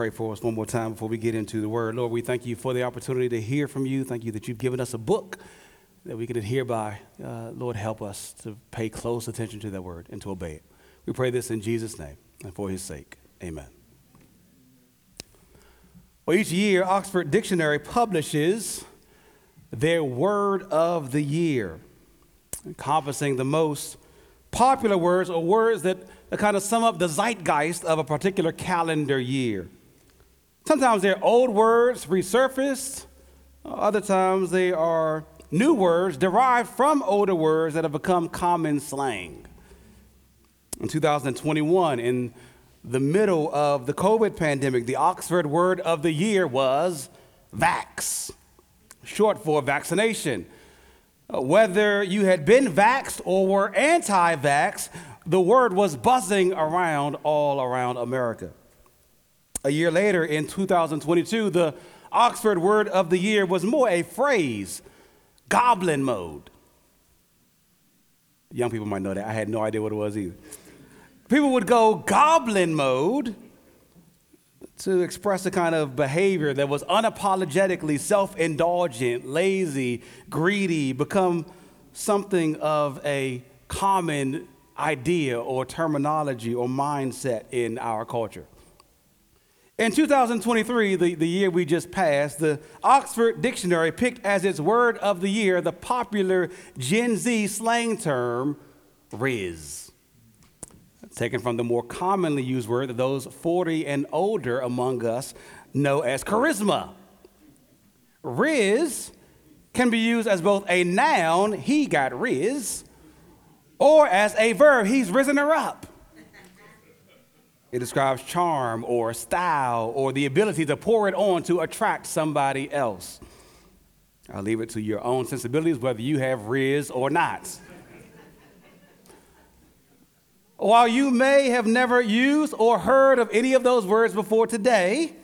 pray for us one more time before we get into the word. Lord, we thank you for the opportunity to hear from you. Thank you that you've given us a book that we can adhere by. Uh, Lord, help us to pay close attention to that word and to obey it. We pray this in Jesus' name and for his sake. Amen. Well, each year, Oxford Dictionary publishes their word of the year, encompassing the most popular words or words that, that kind of sum up the zeitgeist of a particular calendar year. Sometimes they're old words resurfaced, other times they are new words derived from older words that have become common slang. In 2021, in the middle of the COVID pandemic, the Oxford word of the year was vax, short for vaccination. Uh, whether you had been vaxxed or were anti vax, the word was buzzing around all around America. A year later, in 2022, the Oxford word of the year was more a phrase goblin mode. Young people might know that. I had no idea what it was either. People would go goblin mode to express a kind of behavior that was unapologetically self indulgent, lazy, greedy, become something of a common idea or terminology or mindset in our culture. In 2023, the, the year we just passed, the Oxford Dictionary picked as its word of the year the popular Gen Z slang term, Rizz. taken from the more commonly used word that those 40 and older among us know as charisma. Rizz can be used as both a noun, he got Rizz, or as a verb, he's risen her up. It describes charm or style or the ability to pour it on to attract somebody else. I'll leave it to your own sensibilities whether you have Rizz or not. While you may have never used or heard of any of those words before today,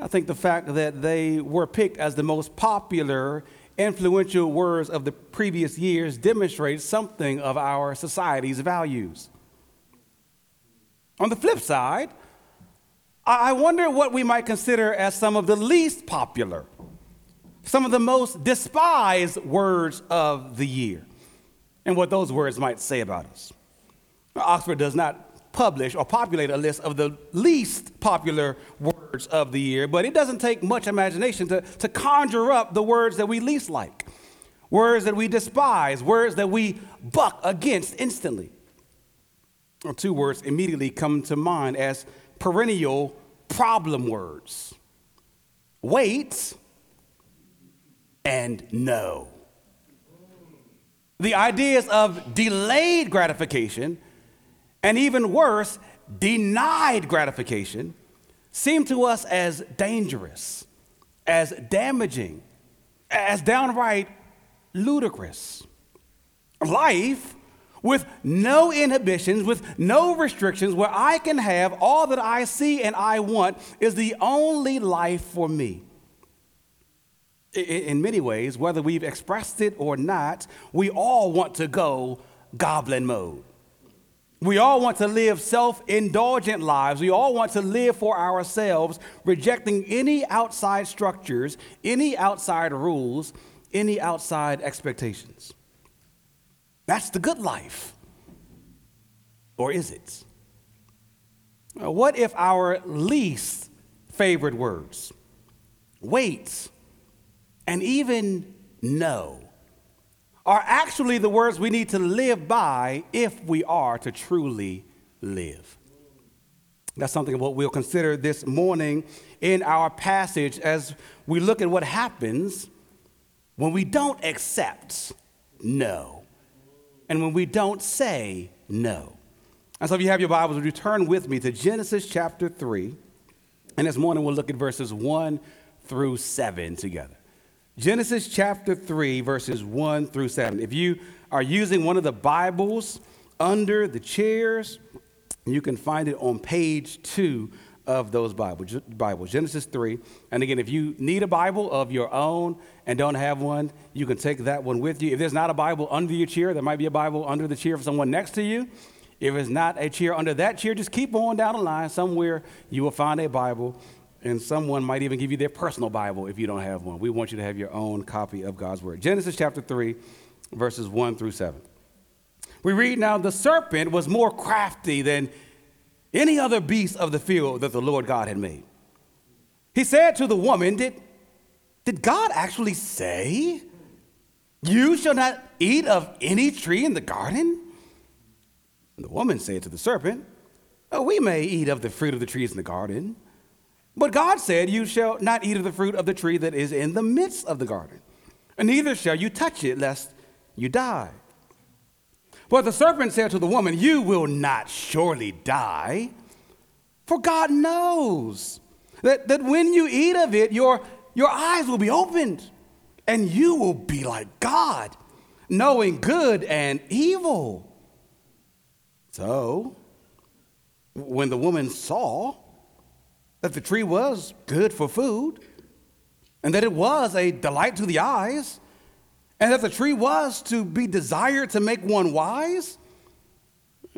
I think the fact that they were picked as the most popular, influential words of the previous years demonstrates something of our society's values. On the flip side, I wonder what we might consider as some of the least popular, some of the most despised words of the year, and what those words might say about us. Oxford does not publish or populate a list of the least popular words of the year, but it doesn't take much imagination to, to conjure up the words that we least like, words that we despise, words that we buck against instantly. Or two words immediately come to mind as perennial problem words wait and no. The ideas of delayed gratification and even worse, denied gratification, seem to us as dangerous, as damaging, as downright ludicrous. Life with no inhibitions, with no restrictions, where I can have all that I see and I want, is the only life for me. In many ways, whether we've expressed it or not, we all want to go goblin mode. We all want to live self indulgent lives. We all want to live for ourselves, rejecting any outside structures, any outside rules, any outside expectations. That's the good life. Or is it? Uh, what if our least favorite words, wait, and even no, are actually the words we need to live by if we are to truly live. That's something what we'll consider this morning in our passage as we look at what happens when we don't accept no and when we don't say no. And so, if you have your Bibles, would you turn with me to Genesis chapter 3? And this morning we'll look at verses 1 through 7 together. Genesis chapter 3, verses 1 through 7. If you are using one of the Bibles under the chairs, you can find it on page 2 of those Bibles, Bibles, Genesis 3. And again, if you need a Bible of your own and don't have one, you can take that one with you. If there's not a Bible under your chair, there might be a Bible under the chair of someone next to you. If it's not a chair under that chair, just keep on down the line. Somewhere you will find a Bible, and someone might even give you their personal Bible if you don't have one. We want you to have your own copy of God's Word. Genesis chapter 3, verses 1 through 7. We read now the serpent was more crafty than any other beast of the field that the Lord God had made. He said to the woman, Did, did God actually say, You shall not eat of any tree in the garden? And the woman said to the serpent, oh, We may eat of the fruit of the trees in the garden. But God said, You shall not eat of the fruit of the tree that is in the midst of the garden, and neither shall you touch it, lest you die. But the serpent said to the woman, You will not surely die, for God knows that, that when you eat of it, your, your eyes will be opened, and you will be like God, knowing good and evil. So, when the woman saw that the tree was good for food, and that it was a delight to the eyes, and that the tree was to be desired to make one wise,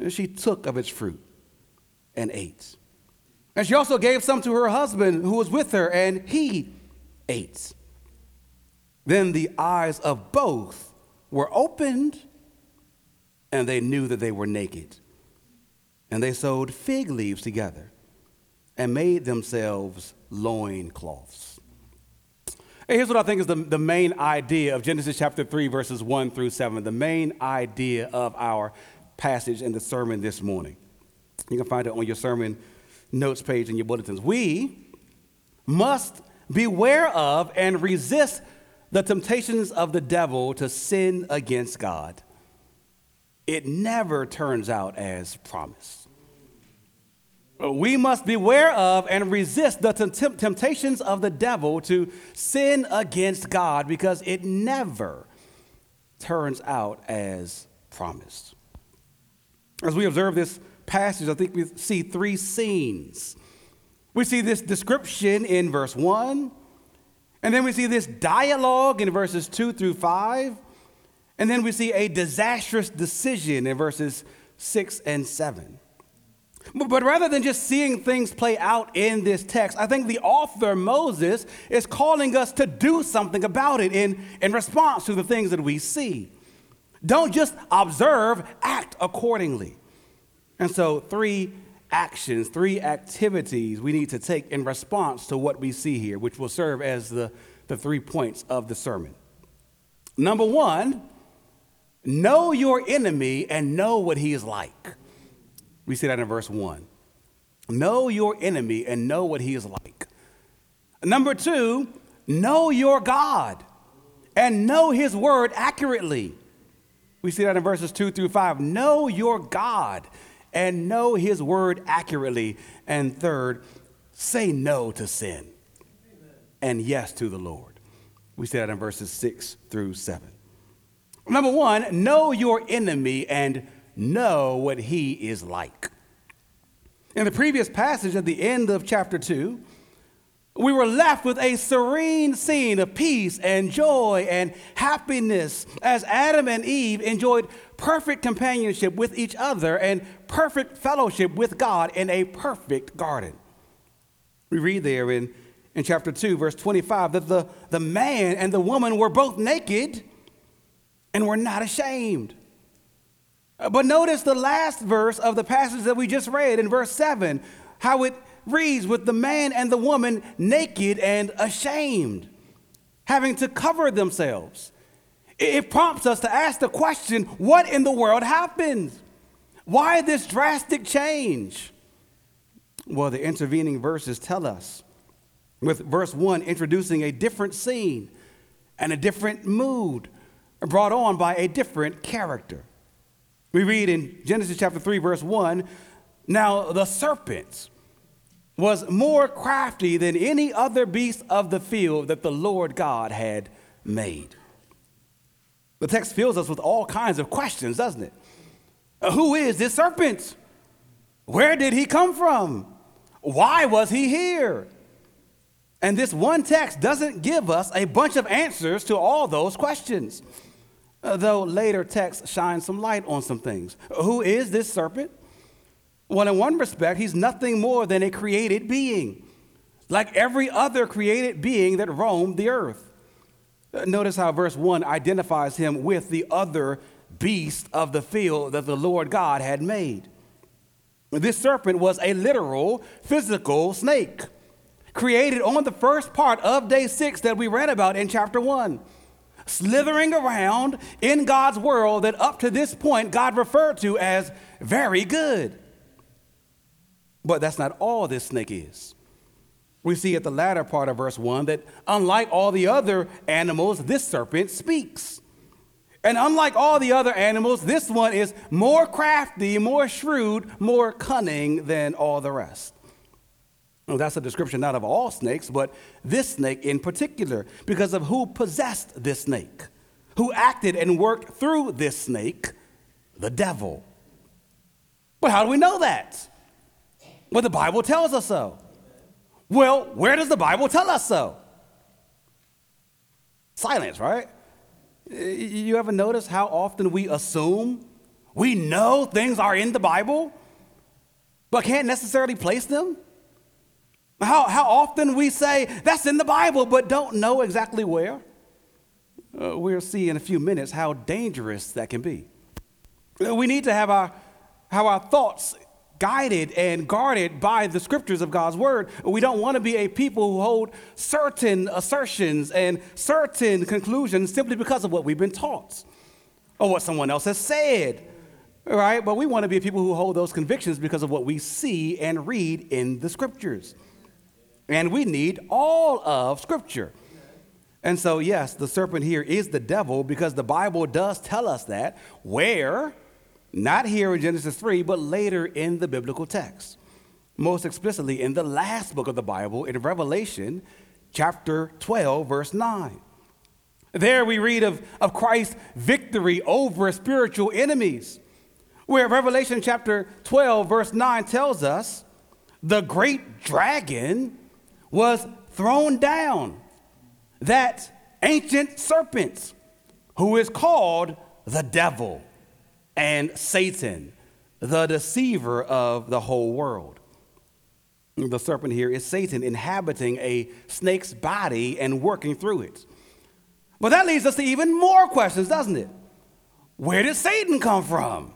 she took of its fruit and ate. And she also gave some to her husband who was with her, and he ate. Then the eyes of both were opened, and they knew that they were naked. And they sewed fig leaves together and made themselves loin cloths. Here's what I think is the, the main idea of Genesis chapter 3, verses 1 through 7, the main idea of our passage in the sermon this morning. You can find it on your sermon notes page in your bulletins. We must beware of and resist the temptations of the devil to sin against God. It never turns out as promised. We must beware of and resist the temptations of the devil to sin against God because it never turns out as promised. As we observe this passage, I think we see three scenes. We see this description in verse 1, and then we see this dialogue in verses 2 through 5, and then we see a disastrous decision in verses 6 and 7. But rather than just seeing things play out in this text, I think the author, Moses, is calling us to do something about it in, in response to the things that we see. Don't just observe, act accordingly. And so, three actions, three activities we need to take in response to what we see here, which will serve as the, the three points of the sermon. Number one, know your enemy and know what he is like. We see that in verse 1. Know your enemy and know what he is like. Number two, know your God and know his word accurately. We see that in verses 2 through 5. Know your God and know his word accurately. And third, say no to sin and yes to the Lord. We see that in verses 6 through 7. Number one, know your enemy and know what he is like. In the previous passage at the end of chapter 2, we were left with a serene scene of peace and joy and happiness as Adam and Eve enjoyed perfect companionship with each other and perfect fellowship with God in a perfect garden. We read there in, in chapter 2, verse 25, that the, the man and the woman were both naked and were not ashamed. Uh, but notice the last verse of the passage that we just read in verse 7, how it reads with the man and the woman naked and ashamed, having to cover themselves. It prompts us to ask the question what in the world happened? Why this drastic change? Well, the intervening verses tell us, with verse 1 introducing a different scene and a different mood brought on by a different character. We read in Genesis chapter 3, verse 1 Now the serpent was more crafty than any other beast of the field that the Lord God had made. The text fills us with all kinds of questions, doesn't it? Uh, who is this serpent? Where did he come from? Why was he here? And this one text doesn't give us a bunch of answers to all those questions. Uh, though later texts shine some light on some things. Who is this serpent? Well, in one respect, he's nothing more than a created being, like every other created being that roamed the earth. Notice how verse 1 identifies him with the other beast of the field that the Lord God had made. This serpent was a literal, physical snake created on the first part of day six that we read about in chapter 1 slithering around in God's world that up to this point God referred to as very good. But that's not all this snake is. We see at the latter part of verse 1 that unlike all the other animals, this serpent speaks. And unlike all the other animals, this one is more crafty, more shrewd, more cunning than all the rest. Well, that's a description not of all snakes, but this snake in particular, because of who possessed this snake, who acted and worked through this snake, the devil. But how do we know that? Well, the Bible tells us so. Well, where does the Bible tell us so? Silence, right? You ever notice how often we assume we know things are in the Bible, but can't necessarily place them? How, how often we say that's in the Bible, but don't know exactly where? Uh, we'll see in a few minutes how dangerous that can be. Uh, we need to have our, have our thoughts guided and guarded by the scriptures of God's word. We don't want to be a people who hold certain assertions and certain conclusions simply because of what we've been taught or what someone else has said. Right? But we want to be people who hold those convictions because of what we see and read in the scriptures. And we need all of Scripture. And so, yes, the serpent here is the devil because the Bible does tell us that. Where? Not here in Genesis 3, but later in the biblical text. Most explicitly in the last book of the Bible, in Revelation chapter 12, verse 9. There we read of, of Christ's victory over spiritual enemies, where Revelation chapter 12, verse 9 tells us the great dragon was thrown down, that ancient serpent who is called the devil and Satan, the deceiver of the whole world. The serpent here is Satan inhabiting a snake's body and working through it. But that leads us to even more questions, doesn't it? Where did Satan come from?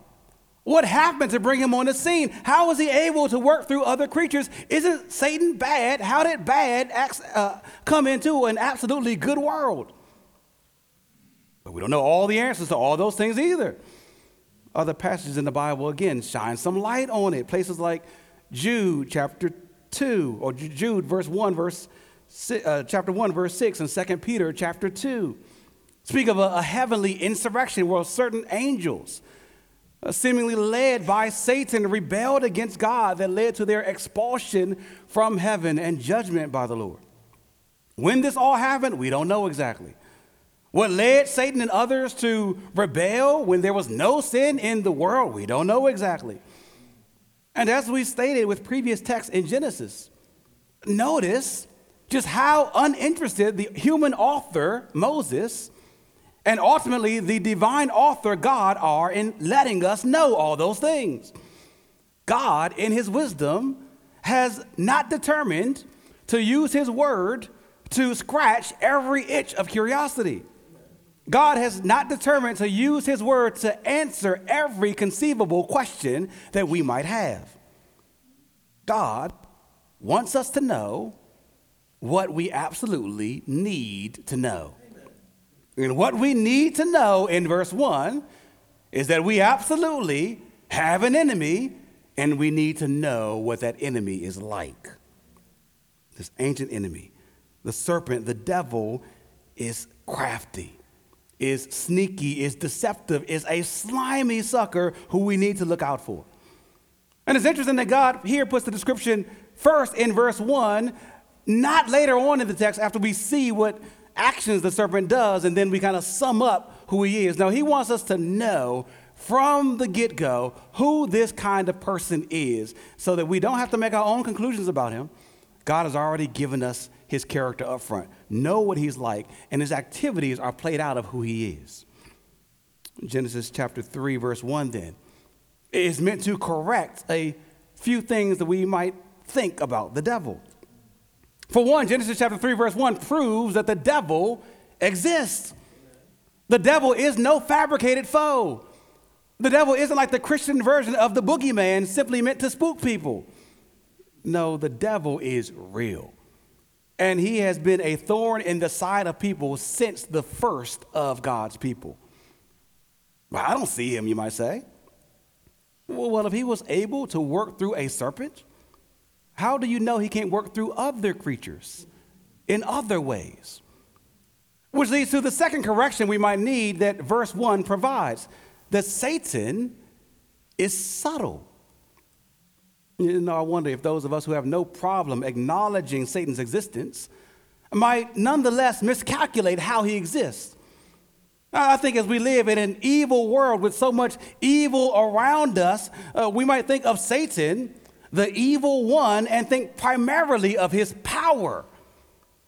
What happened to bring him on the scene? How was he able to work through other creatures? Isn't Satan bad? How did bad uh, come into an absolutely good world? But we don't know all the answers to all those things either. Other passages in the Bible, again, shine some light on it. Places like Jude chapter 2, or Jude verse 1, verse, uh, chapter 1, verse 6, and 2 Peter chapter 2 speak of a, a heavenly insurrection where certain angels Uh, seemingly led by Satan, rebelled against God that led to their expulsion from heaven and judgment by the Lord. When this all happened, we don't know exactly. What led Satan and others to rebel when there was no sin in the world, we don't know exactly. And as we stated with previous texts in Genesis, notice just how uninterested the human author, Moses, and ultimately the divine author, God, are in letting us know all those things. God, in his wisdom, has not determined to use his word to scratch every itch of curiosity. God has not determined to use his word to answer every conceivable question that we might have. God wants us to know what we absolutely need to know. And what we need to know in verse 1 is that we absolutely have an enemy and we need to know what that enemy is like. This ancient enemy, the serpent, the devil, is crafty, is sneaky, is deceptive, is a slimy sucker who we need to look out for. And it's interesting that God here puts the description first in verse 1, not later on in the text after we see what actions the serpent does, and then we kind of sum up who he is. Now, he wants us to know from the get go who this kind of person is so that we don't have to make our own conclusions about him. God has already given us his character up front. Know what he's like, and his activities are played out of who he is. Genesis chapter 3, verse 1 then is meant to correct a few things that we might think about the devil. For one, Genesis chapter 3, verse 1 proves that the devil exists. The devil is no fabricated foe. The devil isn't like the Christian version of the boogeyman simply meant to spook people. No, the devil is real. And he has been a thorn in the side of people since the first of God's people. Well, I don't see him, you might say. Well, if he was able to work through a serpent, how do you know he can't work through other creatures in other ways? Which leads to the second correction we might need that verse 1 provides that Satan is subtle. You know, I wonder if those of us who have no problem acknowledging Satan's existence might nonetheless miscalculate how he exists. I think as we live in an evil world with so much evil around us, uh, we might think of Satan, the evil one, and think primarily of his power.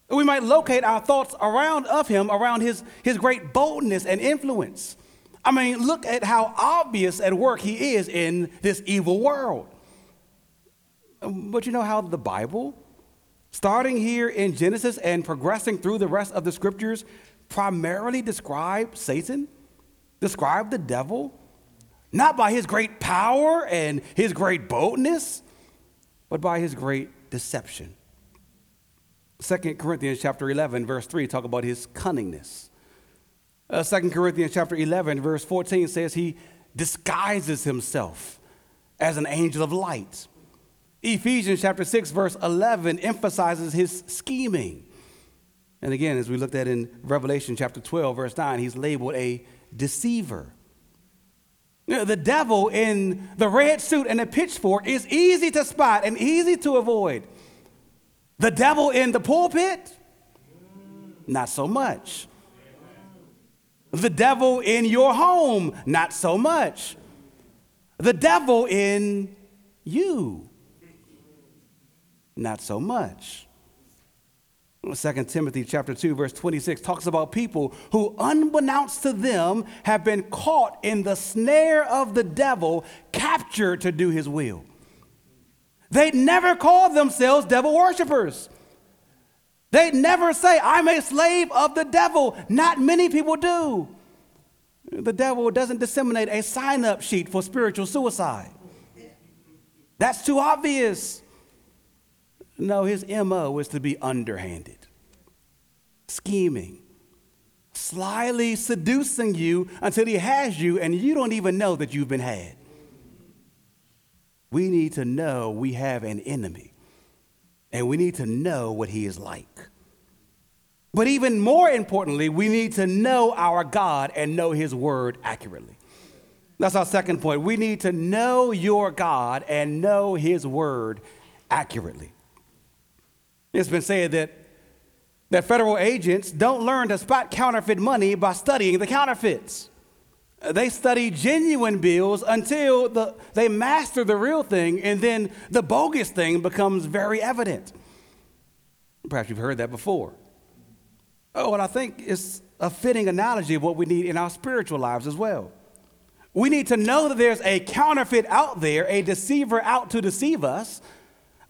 We might locate our thoughts around of him, around his, his great boldness and influence. I mean, look at how obvious at work he is in this evil world. Um, but you know how the Bible, starting here in Genesis and progressing through the rest of the scriptures, primarily describe Satan, describe the devil, not by his great power and his great boldness, but by his great deception. 2 Corinthians chapter 11, verse 3, talk about his cunningness. Uh, 2 Corinthians chapter 11, verse 14 says he disguises himself as an angel of light. Ephesians chapter 6, verse 11 emphasizes his scheming. And again, as we looked at in Revelation chapter 12, verse 9, he's labeled a deceiver. The devil in the red suit and the pitchfork is easy to spot and easy to avoid. The devil in the pulpit, not so much. The devil in your home, not so much. The devil in you, not so much. 2 Timothy chapter 2 verse 26 talks about people who unbeknownst to them have been caught in the snare of the devil, captured to do his will. They never call themselves devil worshippers. They never say, I'm a slave of the devil. Not many people do. The devil doesn't disseminate a sign up sheet for spiritual suicide. That's too obvious. No, his MO is to be underhanded, scheming, slyly seducing you until he has you and you don't even know that you've been had. We need to know we have an enemy and we need to know what he is like. But even more importantly, we need to know our God and know his word accurately. That's our second point. We need to know your God and know his word accurately. It's been said that, that federal agents don't learn to spot counterfeit money by studying the counterfeits. They study genuine bills until the, they master the real thing, and then the bogus thing becomes very evident. Perhaps you've heard that before. Oh, and I think it's a fitting analogy of what we need in our spiritual lives as well. We need to know that there's a counterfeit out there, a deceiver out to deceive us.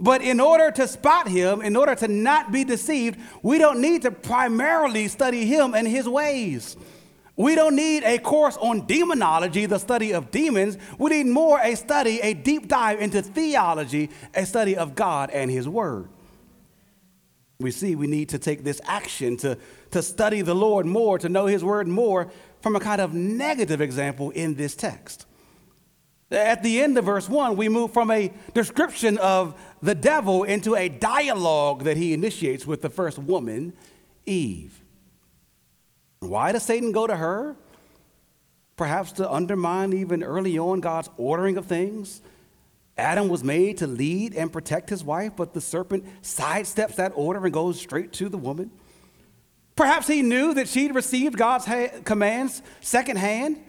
But in order to spot him, in order to not be deceived, we don't need to primarily study him and his ways. We don't need a course on demonology, the study of demons. We need more a study, a deep dive into theology, a study of God and His Word. We see we need to take this action to, to study the Lord more, to know His Word more, from a kind of negative example in this text. At the end of verse 1, we move from a description of the devil into a dialogue that he initiates with the first woman, Eve. Why does Satan go to her? Perhaps to undermine even early on God's ordering of things. Adam was made to lead and protect his wife, but the serpent sidesteps that order and goes straight to the woman. Perhaps he knew that she'd received God's ha- commands secondhand,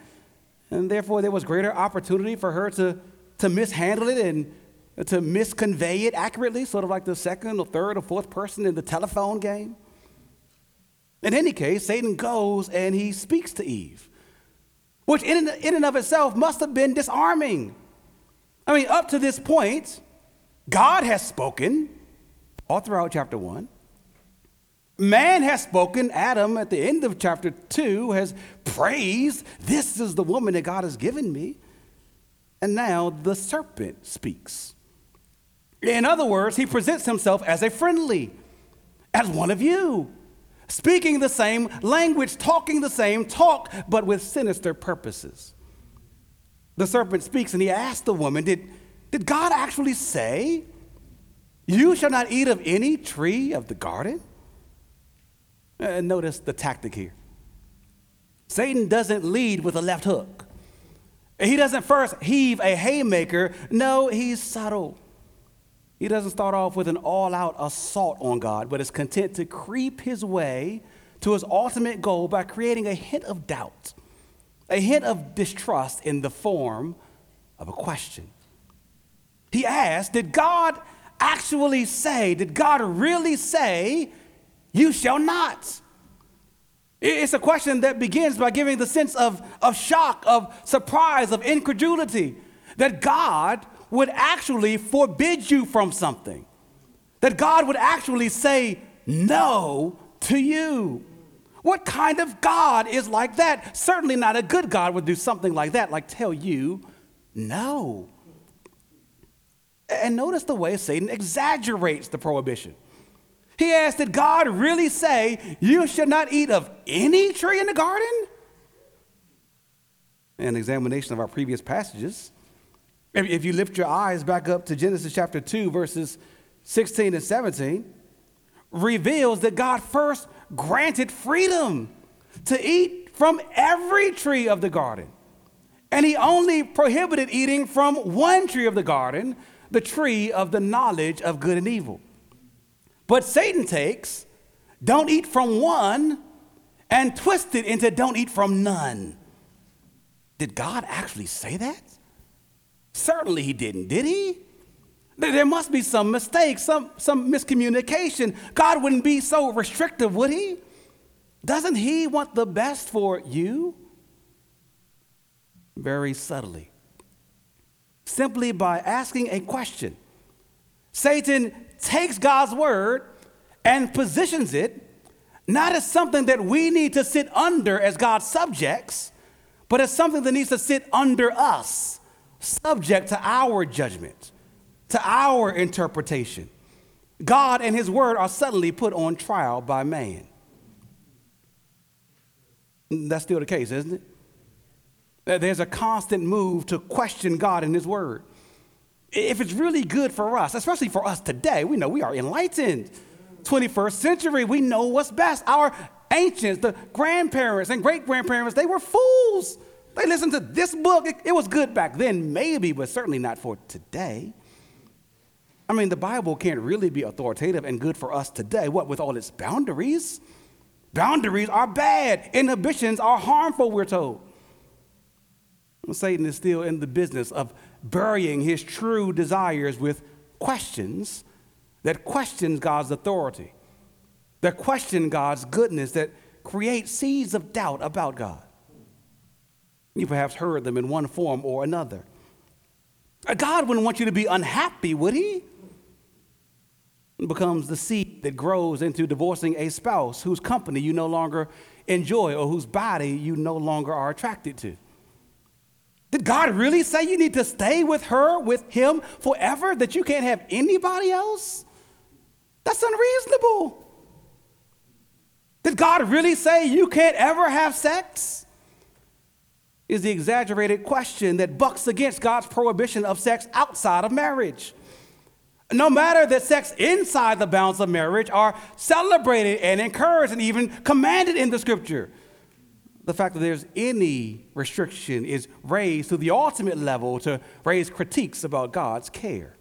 and therefore there was greater opportunity for her to, to mishandle it and to misconvey it accurately, sort of like the second or third or fourth person in the telephone game. In any case, Satan goes and he speaks to Eve, which in, in and of itself must have been disarming. I mean, up to this point, God has spoken all throughout chapter 1. Man has spoken. Adam, at the end of chapter 2, has praised, This is the woman that God has given me. And now the serpent speaks. In other words, he presents himself as a friendly, as one of you, speaking the same language, talking the same talk, but with sinister purposes. The serpent speaks and he asks the woman, Did, did God actually say, You shall not eat of any tree of the garden? Uh, notice the tactic here. Satan doesn't lead with a left hook. He doesn't first heave a haymaker. No, he's subtle. He doesn't start off with an all out assault on God, but is content to creep his way to his ultimate goal by creating a hint of doubt, a hint of distrust in the form of a question. He asks, Did God actually say, did God really say, you shall not? It's a question that begins by giving the sense of, of shock, of surprise, of incredulity that God would actually forbid you from something, that God would actually say no to you. What kind of God is like that? Certainly not a good God would do something like that, like tell you no. And notice the way Satan exaggerates the prohibition. He asked, Did God really say you should not eat of any tree in the garden? An examination of our previous passages. If you lift your eyes back up to Genesis chapter 2, verses 16 and 17, reveals that God first granted freedom to eat from every tree of the garden. And he only prohibited eating from one tree of the garden, the tree of the knowledge of good and evil. But Satan takes, don't eat from one, and twist it into don't eat from none. Did God actually say that? Certainly he didn't, did he? There must be some mistake, some, some miscommunication. God wouldn't be so restrictive, would he? Doesn't he want the best for you? Very subtly. Simply by asking a question. Satan takes God's word and positions it not as something that we need to sit under as God's subjects, but as something that needs to sit under us, subject to our judgment, to our interpretation. God and His Word are suddenly put on trial by man. That's still the case, isn't it? There's a constant move to question God and His Word if it's really good for us, especially for us today, we know we are enlightened. 21st century, we know what's best. Our ancients, the grandparents and great grandparents, they were fools. They listened to this book. It, it, was good back then, maybe, but certainly not for today. I mean, the Bible can't really be authoritative and good for us today. What with all its boundaries? Boundaries are bad, inhibitions are harmful, we're told. Satan is still in the business of burying his true desires with questions that question God's authority, that question God's goodness, that create seeds of doubt about God. You perhaps heard them in one form or another. God wouldn't want you to be unhappy, would he? It becomes the seed that grows into divorcing a spouse whose company you no longer enjoy or whose body you no longer are attracted to. Did God really say you need to stay with her, with him forever, that you can't have anybody else? That's unreasonable. Did God really say you can't ever have sex? Is the exaggerated question that bucks against God's prohibition of sex outside of marriage. No matter that sex inside the bounds of marriage are celebrated and encouraged and even commanded in the scripture the fact that there's any restriction is raised to the ultimate level to raise critiques about God's care.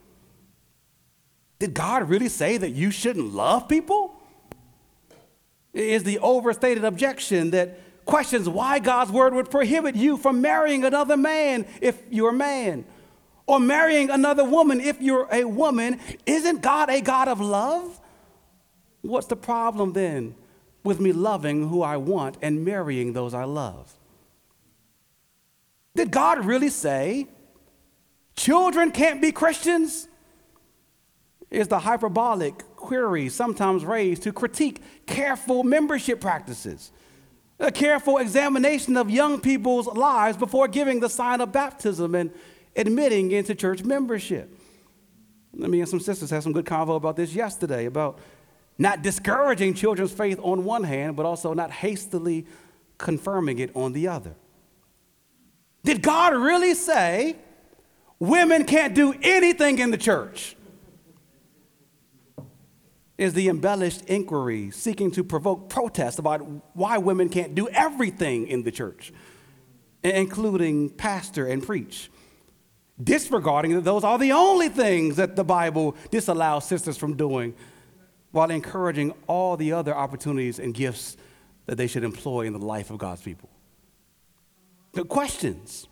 Did God really say that you shouldn't love people? Is the overstated objection that questions why God's word would prohibit you from marrying another man if you're a man, or marrying another woman if you're a woman. Isn't God a God of love? What's the problem then? With me loving who I want and marrying those I love? Did God really say, children can't be Christians is the hyperbolic query sometimes raised to critique careful membership practices, a careful examination of young people's lives before giving the sign of baptism and admitting into church membership. Me and some sisters had some good convo about this yesterday about not discouraging children's faith on one hand, but also not hastily confirming it on the other. Did God really say women can't do anything in the church? is the embellished inquiry seeking to provoke protest about why women can't do everything in the church, including pastor and preach, disregarding that those are the only things that the Bible disallows sisters from doing, while encouraging all the other opportunities and gifts that they should employ in the life of God's people. The questions.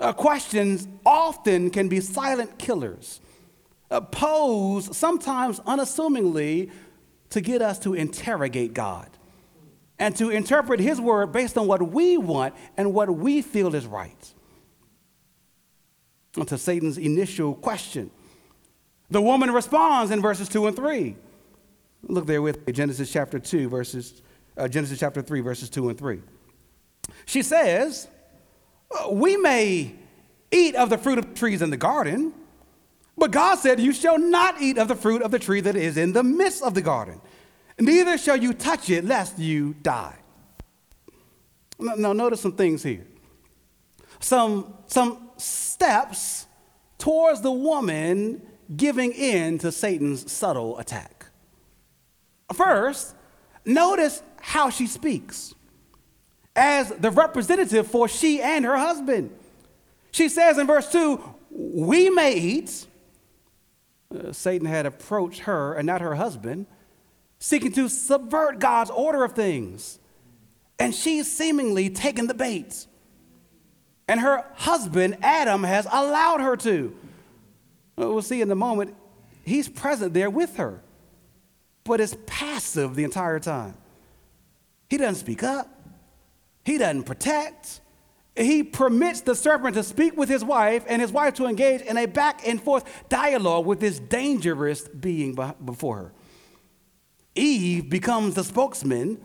Uh, questions often can be silent killers pose sometimes unassumingly to get us to interrogate God and to interpret His word based on what we want and what we feel is right. And to Satan's initial question, the woman responds in verses 2 and 3. Look there with me, Genesis chapter 2, verses, uh, Genesis chapter 3, verses 2 and 3. She says, We may eat of the fruit of trees in the garden. But God said, You shall not eat of the fruit of the tree that is in the midst of the garden, neither shall you touch it, lest you die. Now, notice some things here. Some, some steps towards the woman giving in to Satan's subtle attack. First, notice how she speaks as the representative for she and her husband. She says in verse 2, We may eat uh, Satan had approached her and not her husband, seeking to subvert God's order of things. And she's seemingly taken the bait. And her husband, Adam, has allowed her to. We'll see in a moment, he's present there with her, but is passive the entire time. He doesn't speak up, he doesn't protect, he permits the serpent to speak with his wife and his wife to engage in a back and forth dialogue with this dangerous being before her. Eve becomes the spokesman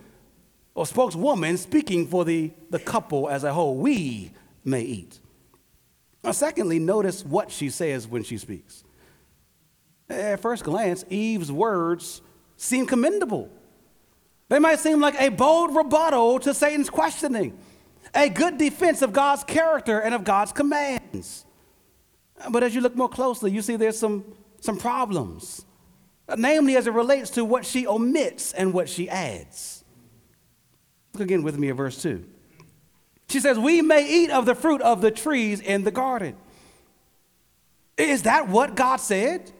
or spokeswoman speaking for the, the couple as a whole. We may eat. Now, secondly, notice what she says when she speaks. At first glance, Eve's words seem commendable. They might seem like a bold rebuttal to Satan's questioning a good defense of God's character and of God's commands. But as you look more closely, you see there's some, some problems, namely as it relates to what she omits and what she adds. Look again with me at verse 2. She says, We may eat of the fruit of the trees in the garden. Is that what God said?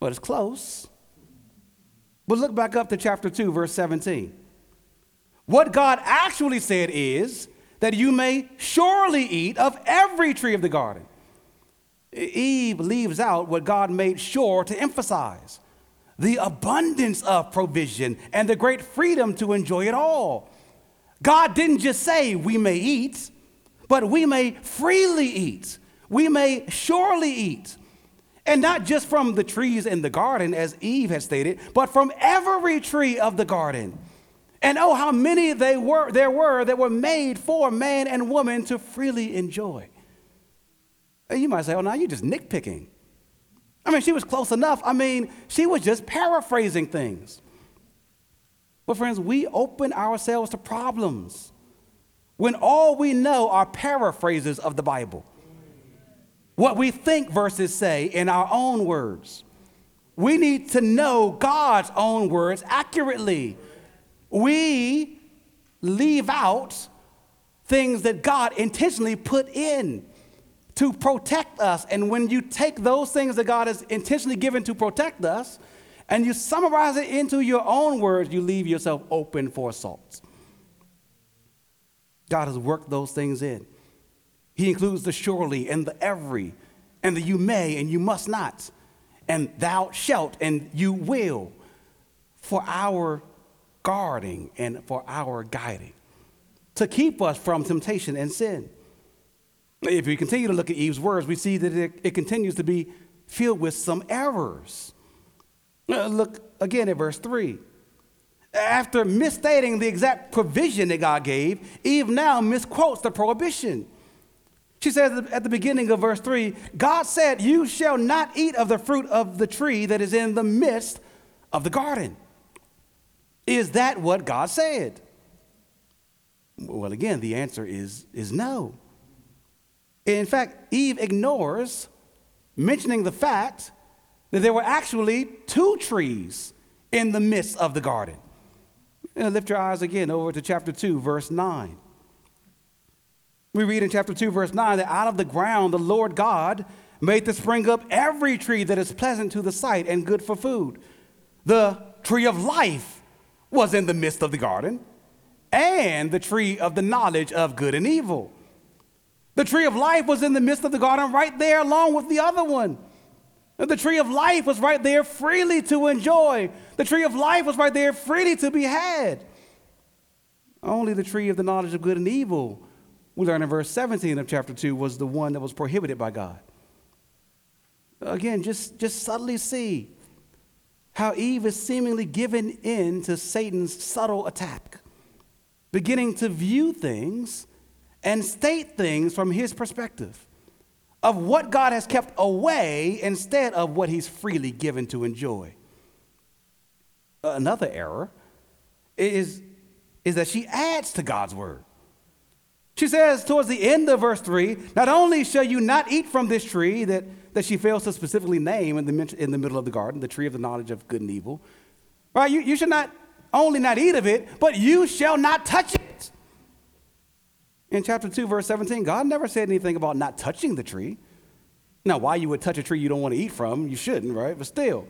Well, it's close. But look back up to chapter 2, verse 17. What God actually said is that you may surely eat of every tree of the garden. Eve leaves out what God made sure to emphasize the abundance of provision and the great freedom to enjoy it all. God didn't just say we may eat, but we may freely eat. We may surely eat. And not just from the trees in the garden, as Eve had stated, but from every tree of the garden. And oh, how many they were, there were that were made for man and woman to freely enjoy. And you might say, oh, now you're just nitpicking. I mean, she was close enough. I mean, she was just paraphrasing things. But, friends, we open ourselves to problems when all we know are paraphrases of the Bible. What we think verses say in our own words. We need to know God's own words accurately we leave out things that God intentionally put in to protect us. And when you take those things that God has intentionally given to protect us and you summarize it into your own words, you leave yourself open for assault. God has worked those things in. He includes the surely and the every and the you may and you must not and thou shalt and you will for our guarding and for our guiding to keep us from temptation and sin. If we continue to look at Eve's words, we see that it, it continues to be filled with some errors. Uh, look again at verse 3. After misstating the exact provision that God gave, Eve now misquotes the prohibition. She says at the beginning of verse 3 God said, You shall not eat of the fruit of the tree that is in the midst of the garden. Is that what God said? Well, again, the answer is, is no. In fact, Eve ignores mentioning the fact that there were actually two trees in the midst of the garden. And lift your eyes again over to chapter 2, verse 9. We read in chapter 2, verse 9, that out of the ground the Lord God made to spring up every tree that is pleasant to the sight and good for food. The tree of life was in the midst of the garden, and the tree of the knowledge of good and evil. The tree of life was in the midst of the garden right there along with the other one. The tree of life was right there freely to enjoy. The tree of life was right there freely to be had. Only the tree of the knowledge of good and evil, we learn in verse 17 of chapter 2, was the one that was prohibited by God. Again, just, just subtly see how Eve is seemingly given in to Satan's subtle attack, beginning to view things and state things from his perspective of what God has kept away instead of what he's freely given to enjoy. Another error is, is that she adds to God's word. She says towards the end of verse 3 Not only shall you not eat from this tree that, that she fails to specifically name in the, in the middle of the garden, the tree of the knowledge of good and evil, right? You, you should not only not eat of it, but you shall not touch it. In chapter 2, verse 17, God never said anything about not touching the tree. Now, why you would touch a tree you don't want to eat from, you shouldn't, right? But still,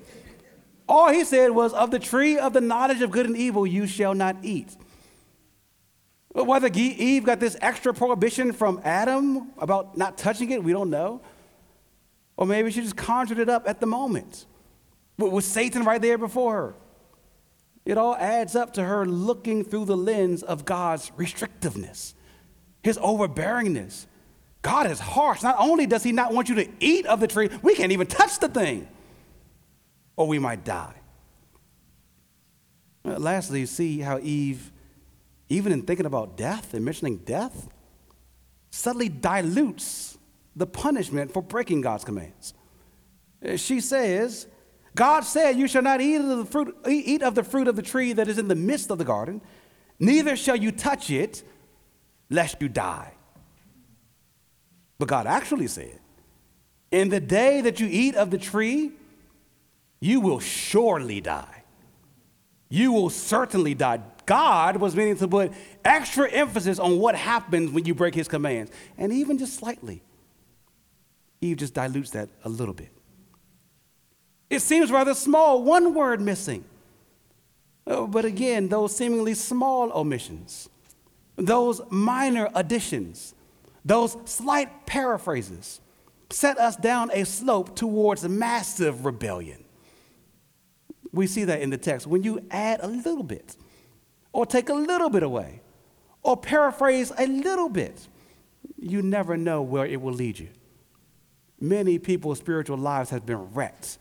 all he said was, Of the tree of the knowledge of good and evil you shall not eat. Whether Eve got this extra prohibition from Adam about not touching it, we don't know. Or maybe she just conjured it up at the moment with Satan right there before her. It all adds up to her looking through the lens of God's restrictiveness his overbearingness. God is harsh. Not only does he not want you to eat of the tree, we can't even touch the thing, or we might die. Uh, lastly, see how Eve, even in thinking about death and mentioning death, subtly dilutes the punishment for breaking God's commands. She says, God said, You shall not eat of, the fruit, eat of the fruit of the tree that is in the midst of the garden, neither shall you touch it, lest you die. But God actually said, In the day that you eat of the tree, you will surely die. You will certainly die. God was meaning to put extra emphasis on what happens when you break his commands. And even just slightly, Eve just dilutes that a little bit. It seems rather small, one word missing. Oh, but again, those seemingly small omissions those minor additions, those slight paraphrases, set us down a slope towards massive rebellion. We see that in the text. When you add a little bit, or take a little bit away, or paraphrase a little bit, you never know where it will lead you. Many people's spiritual lives have been wrecked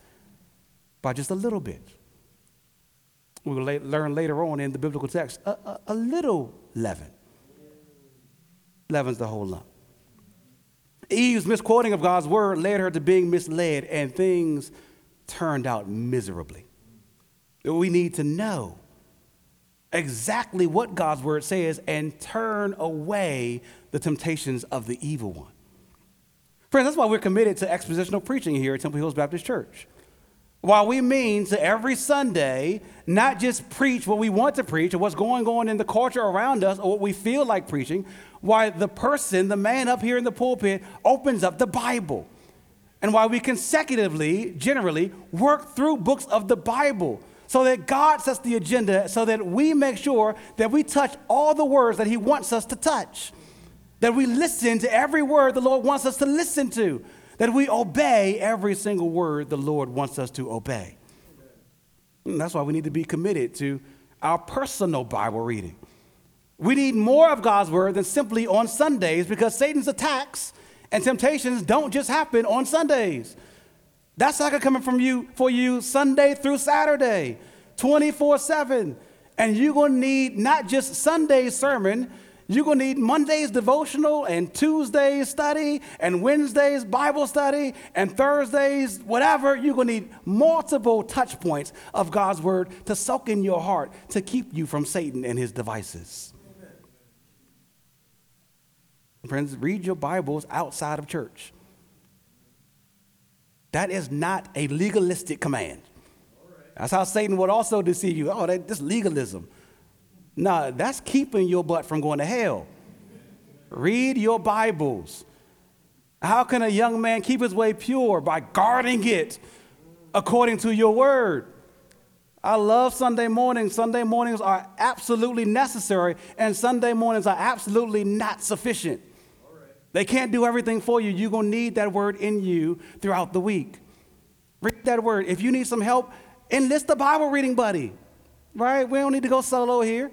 by just a little bit. We will learn later on in the biblical text a, a, a little leaven leavens the whole lump. Eve's misquoting of God's word led her to being misled, and things turned out miserably. We need to know exactly what God's word says and turn away the temptations of the evil one. Friends, that's why we're committed to expositional preaching here at Temple Hills Baptist Church. While we mean to every Sunday not just preach what we want to preach or what's going on in the culture around us or what we feel like preaching, why the person, the man up here in the pulpit, opens up the Bible. And why we consecutively, generally, work through books of the Bible so that God sets the agenda so that we make sure that we touch all the words that He wants us to touch, that we listen to every word the Lord wants us to listen to that we obey every single word the Lord wants us to obey. And that's why we need to be committed to our personal Bible reading. We need more of God's word than simply on Sundays because Satan's attacks And temptations don't just happen on Sundays. That's like coming from you for you Sunday through Saturday, 24 7. And you're going to need not just Sunday's sermon, you're going to need Monday's devotional and Tuesday's study and Wednesday's Bible study and Thursday's whatever. You're going to need multiple touch points of God's word to soak in your heart to keep you from Satan and his devices. Friends, read your Bibles outside of church. That is not a legalistic command. That's how Satan would also deceive you. Oh, that, this legalism. No, that's keeping your butt from going to hell. Read your Bibles. How can a young man keep his way pure? By guarding it according to your word. I love Sunday mornings. Sunday mornings are absolutely necessary, and Sunday mornings are absolutely not sufficient. They can't do everything for you. You're going to need that word in you throughout the week. Read that word. If you need some help, enlist the Bible reading buddy, right? We don't need to go solo here.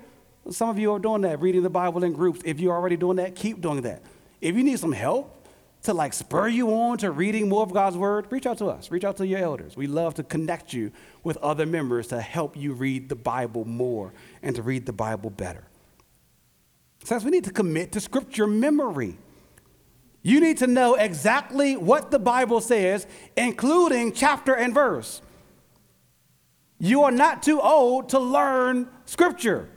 Some of you are doing that, reading the Bible in groups. If you're already doing that, keep doing that. If you need some help to like spur you on to reading more of God's word, reach out to us. Reach out to your elders. We love to connect you with other members to help you read the Bible more and to read the Bible better. Says we need to commit to scripture memory. You need to know exactly what the Bible says, including chapter and verse. You are not too old to learn scripture.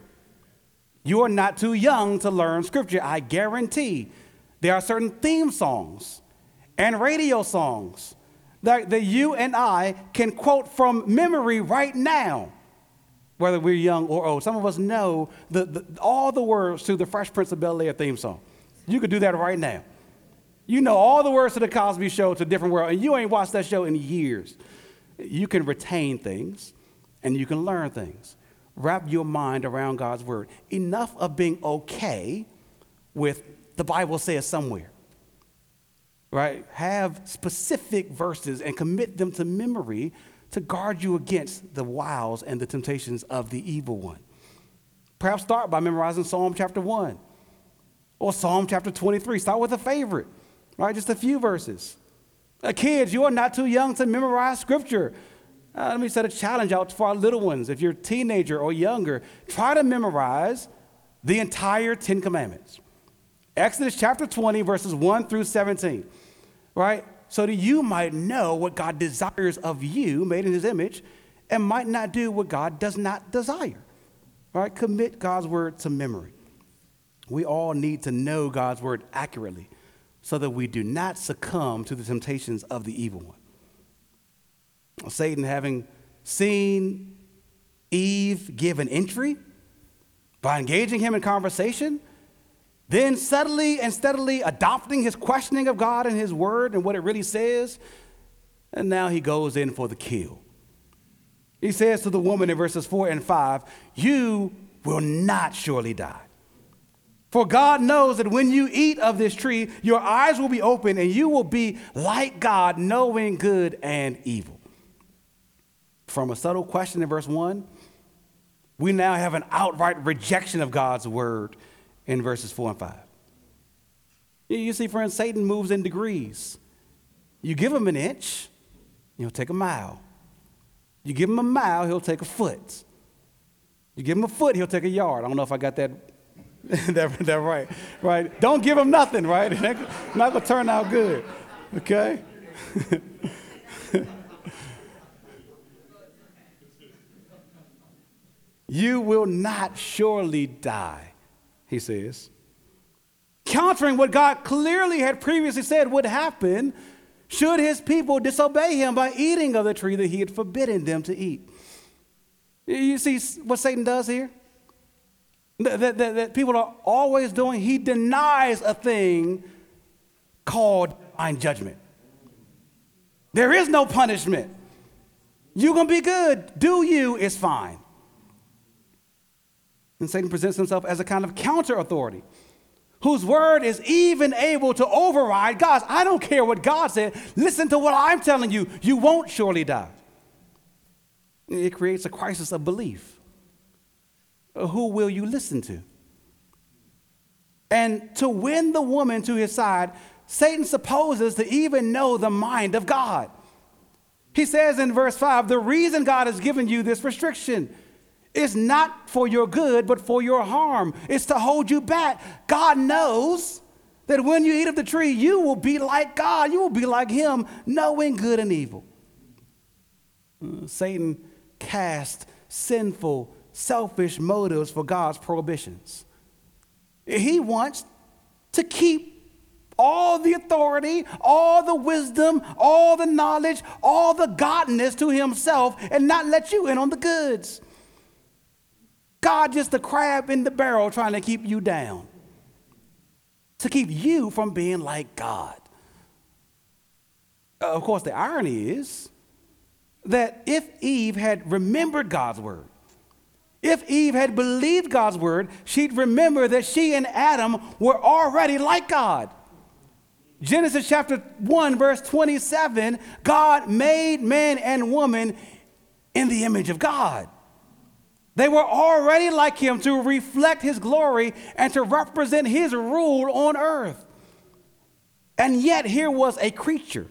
You are not too young to learn scripture. I guarantee there are certain theme songs and radio songs that, that you and I can quote from memory right now, whether we're young or old. Some of us know the, the, all the words to the Fresh Prince of Bel Air theme song. You could do that right now. You know all the words to the Cosby Show, to a Different World, and you ain't watched that show in years. You can retain things and you can learn things wrap your mind around God's word. Enough of being okay with the Bible says somewhere. Right? Have specific verses and commit them to memory to guard you against the wiles and the temptations of the evil one. Perhaps start by memorizing Psalm chapter 1 or Psalm chapter 23. Start with a favorite, right? Just a few verses. Uh, kids, you are not too young to memorize scripture. Uh, let me set a challenge out for our little ones. If you're a teenager or younger, try to memorize the entire Ten Commandments. Exodus chapter 20, verses 1 through 17, right? So that you might know what God desires of you, made in his image, and might not do what God does not desire, right? Commit God's word to memory. We all need to know God's word accurately so that we do not succumb to the temptations of the evil one. Satan having seen Eve give an entry by engaging him in conversation, then subtly and steadily adopting his questioning of God and his word and what it really says, and now he goes in for the kill. He says to the woman in verses 4 and 5, You will not surely die. For God knows that when you eat of this tree, your eyes will be open and you will be like God, knowing good and evil. From a subtle question in verse 1, we now have an outright rejection of God's word in verses 4 and 5. You see, friends, Satan moves in degrees. You give him an inch, he'll take a mile. You give him a mile, he'll take a foot. You give him a foot, he'll take a yard. I don't know if I got that, that, that right. Right? Don't give them nothing, right? not to turn out good. Okay? You will not surely die, he says. Countering what God clearly had previously said would happen should his people disobey him by eating of the tree that he had forbidden them to eat. You see what Satan does here? That, that, that, people are always doing, he denies a thing called divine judgment. There is no punishment. You're going to be good. Do you is fine. And Satan presents himself as a kind of counter authority whose word is even able to override God's. I don't care what God said. Listen to what I'm telling you. You won't surely die. It creates a crisis of belief. Who will you listen to? And to win the woman to his side, Satan supposes to even know the mind of God. He says in verse 5 the reason God has given you this restriction is not for your good, but for your harm. It's to hold you back. God knows that when you eat of the tree, you will be like God. You will be like Him, knowing good and evil. Uh, Satan cast sinful, selfish motives for God's prohibitions. He wants to keep all the authority, all the wisdom, all the knowledge, all the godness to himself and not let you in on the goods. God just a crab in the barrel trying to keep you down, to keep you from being like God. Uh, of course, the irony is that if Eve had remembered God's word, if Eve had believed God's word, she'd remember that she and Adam were already like God. Genesis chapter 1, verse 27 God made man and woman in the image of God. They were already like him to reflect his glory and to represent his rule on earth. And yet, here was a creature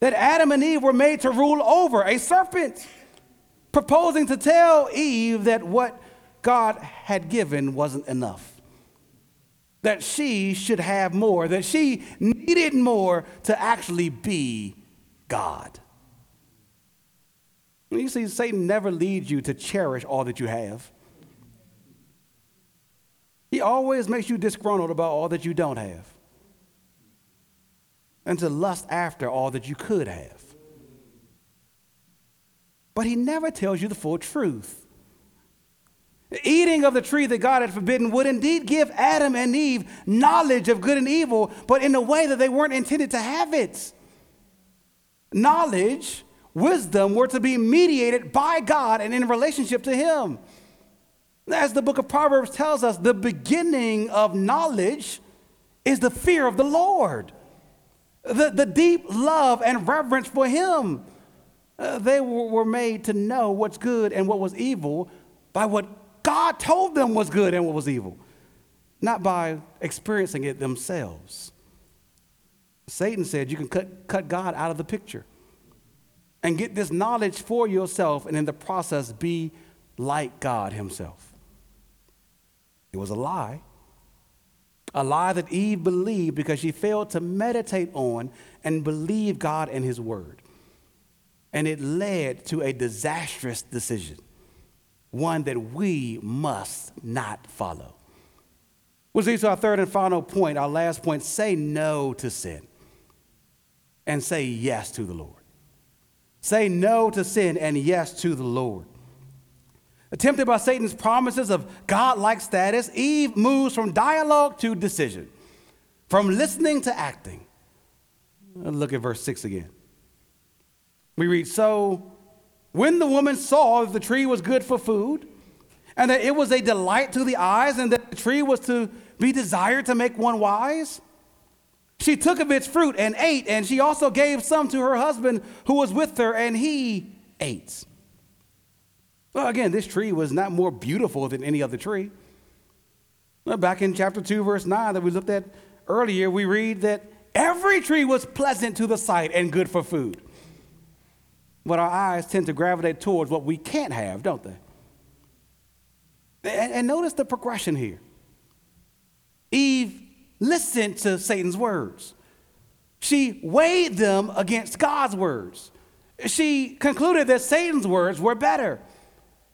that Adam and Eve were made to rule over, a serpent proposing to tell Eve that what God had given wasn't enough. That she should have more, that she needed more to actually be God. You see, Satan never leads you to cherish all that you have. He always makes you disgruntled about all that you don't have and to lust after all that you could have. But he never tells you the full truth. Eating of the tree that God had forbidden would indeed give Adam and Eve knowledge of good and evil, but in a way that they weren't intended to have it. Knowledge, wisdom were to be mediated by God and in relationship to Him. As the book of Proverbs tells us, the beginning of knowledge is the fear of the Lord, the, the deep love and reverence for Him. Uh, they were made to know what's good and what was evil by what God told them was good and what was evil, not by experiencing it themselves. Satan said you can cut, cut God out of the picture and get this knowledge for yourself, and in the process, be like God Himself. It was a lie. A lie that Eve believed because she failed to meditate on and believe God and His Word and it led to a disastrous decision, one that we must not follow. Which leads to our third and final point, our last point say no to sin and say yes to the Lord. Say no to sin and yes to the Lord. Tempted by Satan's promises of God-like status, Eve moves from dialogue to decision, from listening to acting. Look at verse 6 again. We read, So when the woman saw that the tree was good for food, and that it was a delight to the eyes, and that the tree was to be desired to make one wise, she took of its fruit and ate, and she also gave some to her husband who was with her, and he ate. Well, again, this tree was not more beautiful than any other tree. Back in chapter 2, verse 9, that we looked at earlier, we read that every tree was pleasant to the sight and good for food. But our eyes tend to gravitate towards what we can't have, don't they? And, and notice the progression here. Eve listened to Satan's words. She weighed them against God's words. She concluded that Satan's words were better.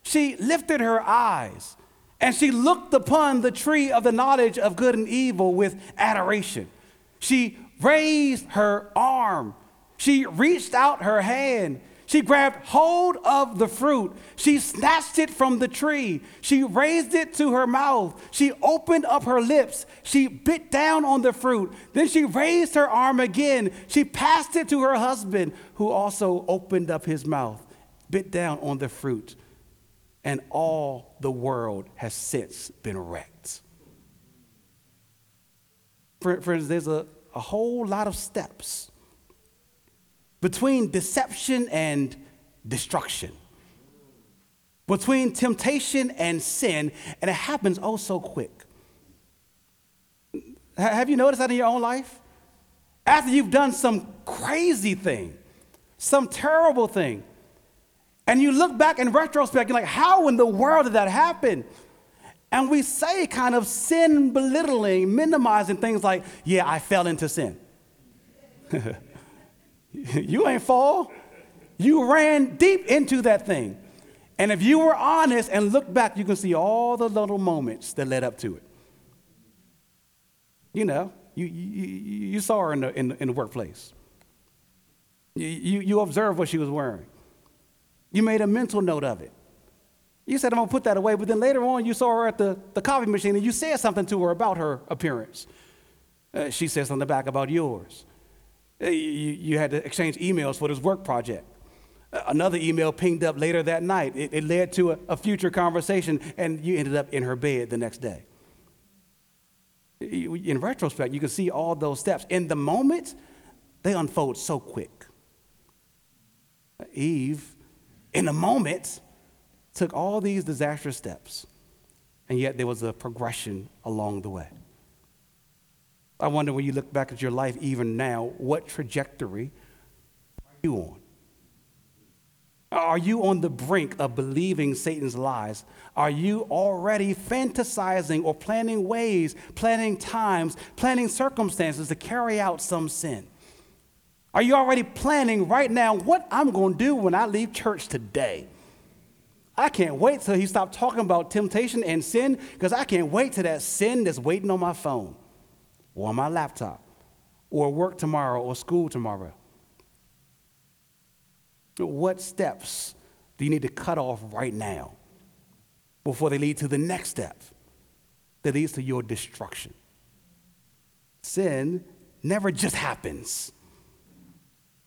She lifted her eyes and she looked upon the tree of the knowledge of good and evil with adoration. She raised her arm. She reached out her hand she grabbed hold of the fruit. She snatched it from the tree. She raised it to her mouth. She opened up her lips. She bit down on the fruit. Then she raised her arm again. She passed it to her husband, who also opened up his mouth, bit down on the fruit. And all the world has since been wrecked. Friends, there's a, a whole lot of steps between deception and destruction, between temptation and sin, and it happens oh so quick. Have you noticed that in your own life? after you've done some crazy thing, some terrible thing, and you look back in retrospect, you're like, how in the world did that happen? And we say kind of sin belittling, minimizing things like, yeah, I fell into sin. you ain't fall. You ran deep into that thing. And if you were honest and look back, you can see all the little moments that led up to it. You know, you, you, you saw her in the, in the, in the workplace. You, you, you observed what she was wearing. You made a mental note of it. You said, I'm going to put that away, but then later on you saw her at the, the coffee machine and you said something to her about her appearance. Uh, she said something back about yours. Uh, you, you, had to exchange emails for this work project. Uh, another email pinged up later that night. It, it led to a, a, future conversation, and you ended up in her bed the next day. In retrospect, you can see all those steps. In the moment, they unfold so quick. Eve, in a moment, took all these disastrous steps, and yet there was a progression along the way. I wonder when you look back at your life, even now, what trajectory are you on? Are you on the brink of believing Satan's lies? Are you already fantasizing or planning ways, planning times, planning circumstances to carry out some sin? Are you already planning right now what I'm going to do when I leave church today? I can't wait till he stops talking about temptation and sin because I can't wait till that sin that's waiting on my phone or my laptop or work tomorrow or school tomorrow. What steps do you need to cut off right now before they lead to the next step that leads to your destruction? Sin never just happens,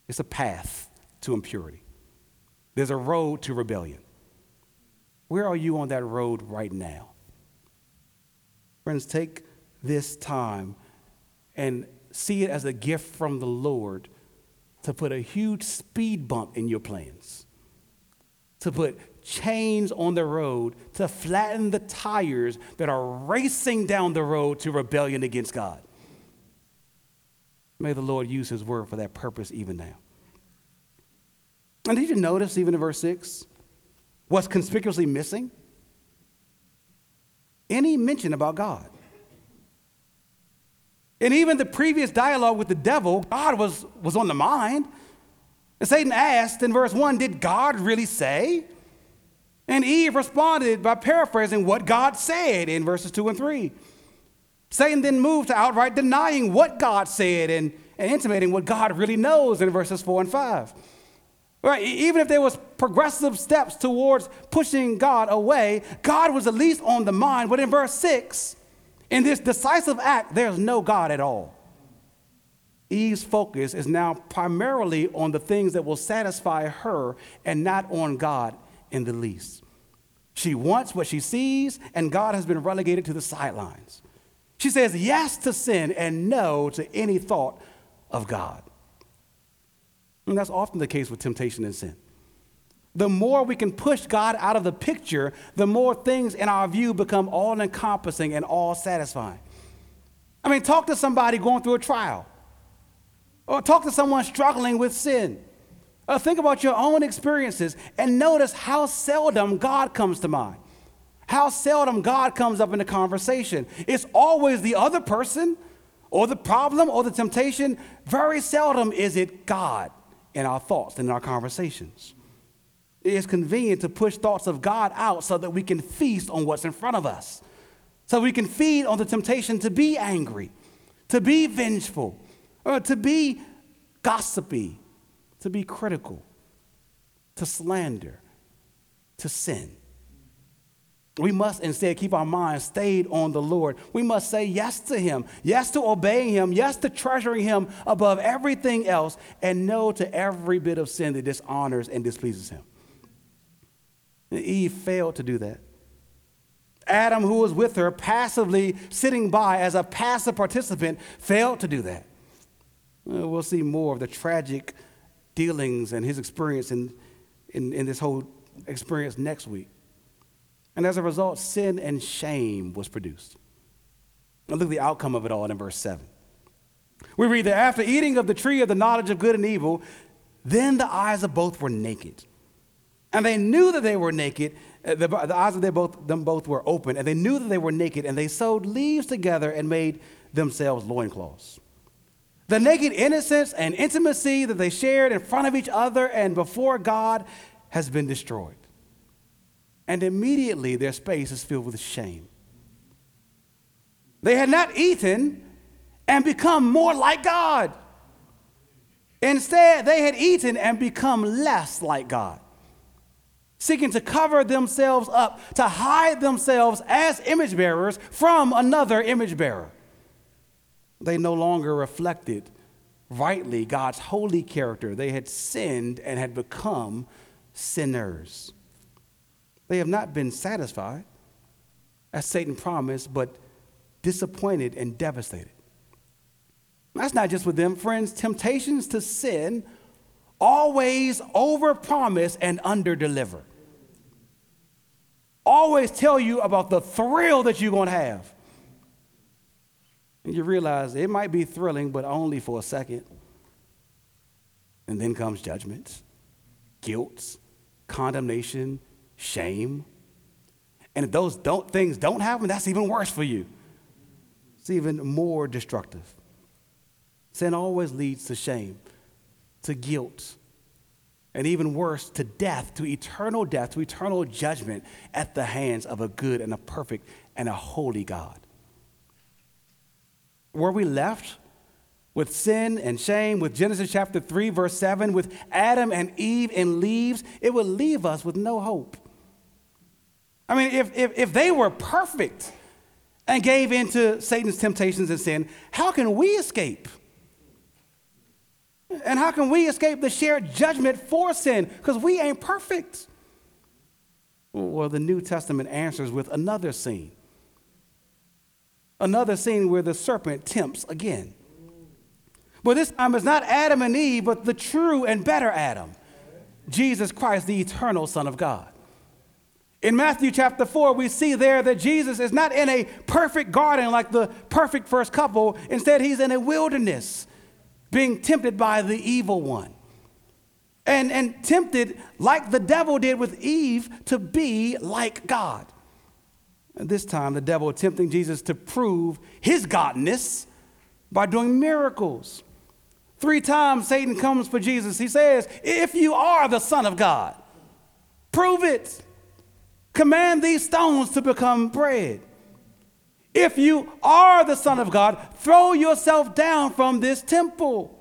it's a path to impurity. There's a road to rebellion. Where are you on that road right now? Friends, take this time and see it as a gift from the Lord to put a huge speed bump in your plans, to put chains on the road, to flatten the tires that are racing down the road to rebellion against God. May the Lord use his word for that purpose even now. And did you notice, even in verse 6, what's conspicuously missing? Any mention about God. And even the previous dialogue with the devil, God was, was on the mind. And Satan asked in verse 1, Did God really say? And Eve responded by paraphrasing what God said in verses 2 and 3. Satan then moved to outright denying what God said and, and intimating what God really knows in verses 4 and 5. Right? Even if there was progressive steps towards pushing God away, God was at least on the mind. But in verse 6, in this decisive act, there's no God at all. Eve's focus is now primarily on the things that will satisfy her and not on God in the least. She wants what she sees, and God has been relegated to the sidelines. She says yes to sin and no to any thought of God. And that's often the case with temptation and sin the more we can push God out of the picture, the more things in our view become all encompassing and all satisfying. I mean, talk to somebody going through a trial, or talk to someone struggling with sin. Or think about your own experiences and notice how seldom God comes to mind. How seldom God comes up in the conversation. It's always the other person or the problem or the temptation. Very seldom is it God in our thoughts and in our conversations. It is convenient to push thoughts of God out so that we can feast on what's in front of us. So we can feed on the temptation to be angry, to be vengeful, or to be gossipy, to be critical, to slander, to sin. We must instead keep our minds stayed on the Lord. We must say yes to Him, yes to obeying Him, yes to treasuring Him above everything else, and no to every bit of sin that dishonors and displeases Him. Eve failed to do that. Adam, who was with her, passively sitting by as a passive participant, failed to do that. We'll see more of the tragic dealings and his experience in, in, in this whole experience next week. And as a result, sin and shame was produced. Now look at the outcome of it all in verse 7. We read that after eating of the tree of the knowledge of good and evil, then the eyes of both were naked. And they knew that they were naked. Uh, the, the eyes of both, them both were open, and they knew that they were naked, and they sewed leaves together and made themselves loincloths. The naked innocence and intimacy that they shared in front of each other and before God has been destroyed. And immediately their space is filled with shame. They had not eaten and become more like God. Instead, they had eaten and become less like God, seeking to cover themselves up, to hide themselves as image bearers from another image bearer. They no longer reflected rightly God's holy character. They had sinned and had become sinners. They have not been satisfied, as Satan promised, but disappointed and devastated. That's not just with them, friends. Temptations to sin always overpromise and underdeliver. Always tell you about the thrill that you're going to have. And you realize it might be thrilling, but only for a second. And then comes judgment, guilt, condemnation, shame. And if those don't, things don't happen, that's even worse for you. It's even more destructive. Sin always leads to shame, to guilt, and even worse, to death, to eternal death, to eternal judgment at the hands of a good and a perfect and a holy God. Were we left with sin and shame, with Genesis chapter 3, verse 7, with Adam and Eve in leaves, it would leave us with no hope. I mean, if, if, if they were perfect and gave in to Satan's temptations and sin, how can we escape? And how can we escape the shared judgment for sin? Because we ain't perfect. Well, the New Testament answers with another scene. Another scene where the serpent tempts again. But this time it's not Adam and Eve, but the true and better Adam, Jesus Christ, the eternal Son of God. In Matthew chapter 4, we see there that Jesus is not in a perfect garden like the perfect first couple. Instead, he's in a wilderness being tempted by the evil one. And, and tempted like the devil did with Eve to be like God. And this time, the devil tempting Jesus to prove his godness by doing miracles. Three times Satan comes for Jesus. He says, If you are the Son of God, prove it. Command these stones to become bread. If you are the Son of God, throw yourself down from this temple.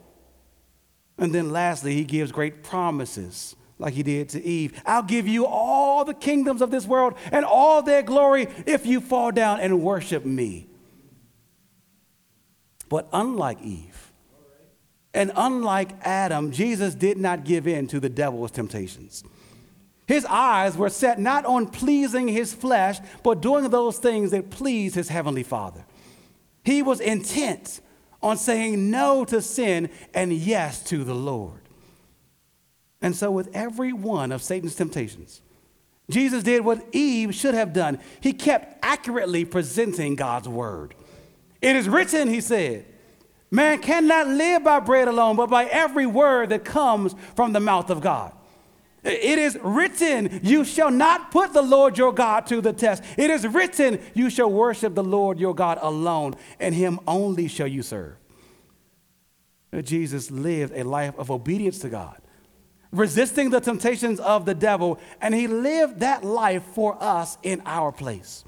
And then lastly, he gives great promises, like he did to Eve. I'll give you all the kingdoms of this world and all their glory if you fall down and worship me. But unlike Eve, and unlike Adam, Jesus did not give in to the devil's temptations. His eyes were set not on pleasing his flesh, but doing those things that please his heavenly Father. He was intent on saying no to sin and yes to the Lord. And so, with every one of Satan's temptations, Jesus did what Eve should have done. He kept accurately presenting God's word. It is written, he said, man cannot live by bread alone, but by every word that comes from the mouth of God. It is written, You shall not put the Lord your God to the test. It is written, You shall worship the Lord your God alone, and him only shall you serve. Jesus lived a life of obedience to God, resisting the temptations of the devil, and he lived that life for us in our place.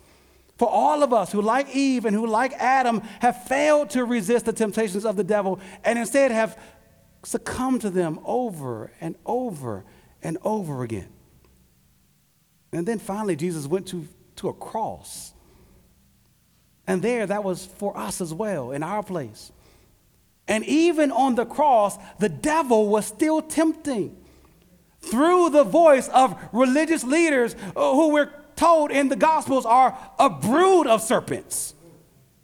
For all of us who, like Eve and who, like Adam, have failed to resist the temptations of the devil and instead have succumbed to them over and over and over again. And then finally, Jesus went to, to a cross. And there, that was for us as well, in our place. And even on the cross, the devil was still tempting through the voice of religious leaders uh, who we're told in the Gospels are a brood of serpents.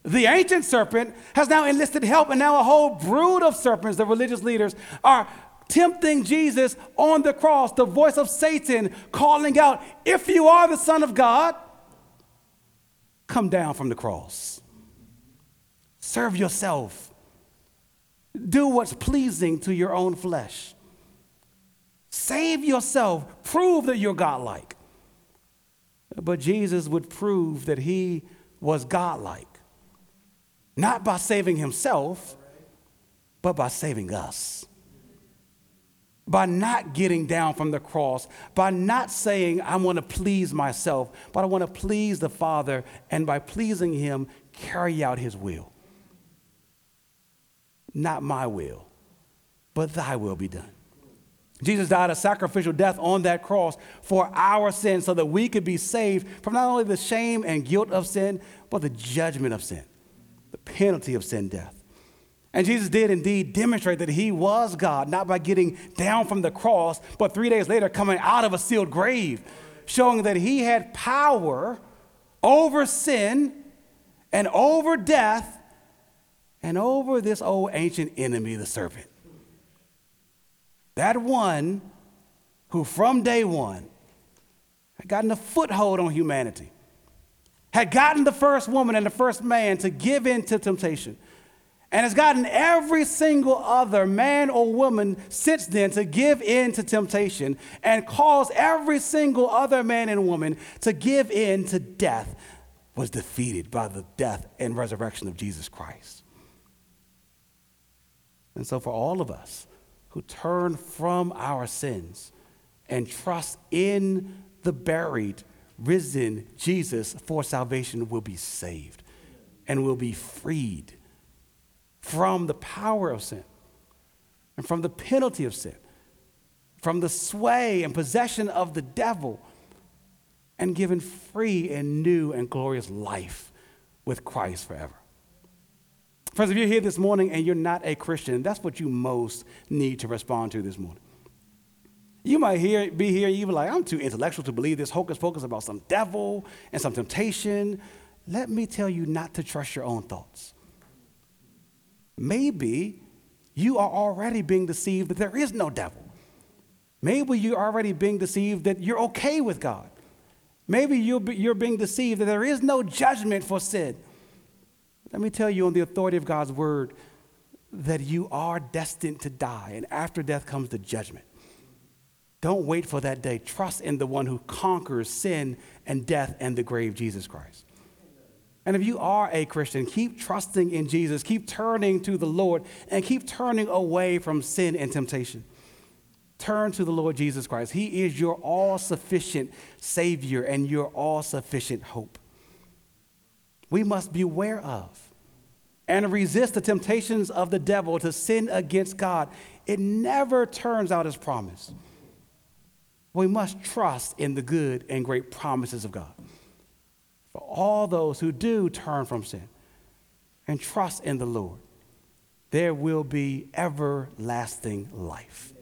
The ancient serpent has now enlisted help, and now a whole brood of serpents, the religious leaders, are tempting Jesus on the cross, the voice of Satan calling out, If you are the Son of God, come down from the cross. Serve yourself. Do what's pleasing to your own flesh. Save yourself. Prove that you're godlike. But Jesus would prove that he was godlike, not by saving himself, but by saving us. By not getting down from the cross, by not saying, I want to please myself, but I want to please the Father, and by pleasing Him, carry out His will. Not my will, but thy will be done. Jesus died a sacrificial death on that cross for our sins so that we could be saved from not only the shame and guilt of sin, but the judgment of sin, the penalty of sin, death. And Jesus did indeed demonstrate that he was God, not by getting down from the cross, but three days later coming out of a sealed grave, showing that he had power over sin and over death and over this old ancient enemy, the serpent. That one who from day one had gotten a foothold on humanity, had gotten the first woman and the first man to give in to temptation, and has gotten every single other man or woman since then to give in to temptation and caused every single other man and woman to give in to death was defeated by the death and resurrection of Jesus Christ. And so, for all of us, who turn from our sins and trust in the buried, risen Jesus for salvation will be saved and will be freed from the power of sin and from the penalty of sin, from the sway and possession of the devil, and given free and new and glorious life with Christ forever. Friends, if you're here this morning and you're not a Christian, that's what you most need to respond to this morning. You might hear, be here and you be like, I'm too intellectual to believe this hocus pocus about some devil and some temptation. Let me tell you not to trust your own thoughts. Maybe you are already being deceived that there is no devil. Maybe you're already being deceived that you're okay with God. Maybe you're, you're being deceived that there is no judgment for sin. Let me tell you on the authority of God's word that you are destined to die, and after death comes the judgment. Don't wait for that day. Trust in the one who conquers sin and death and the grave, Jesus Christ. And if you are a Christian, keep trusting in Jesus, keep turning to the Lord, and keep turning away from sin and temptation. Turn to the Lord Jesus Christ. He is your all sufficient Savior and your all sufficient hope we must beware of and resist the temptations of the devil to sin against God. It never turns out as promised. We must trust in the good and great promises of God. For all those who do turn from sin and trust in the Lord, there will be everlasting life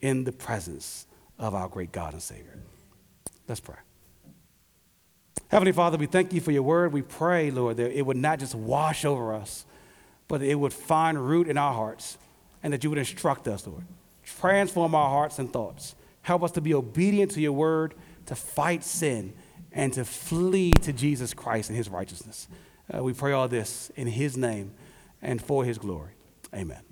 in the presence of our great God and Savior. Let's pray. Heavenly Father, we thank you for your word. We pray, Lord, that it would not just wash over us, but it would find root in our hearts and that you would instruct us, Lord. Transform our hearts and thoughts. Help us to be obedient to your word, to fight sin, and to flee to Jesus Christ and his righteousness. Uh, we pray all this in his name and for his glory. Amen.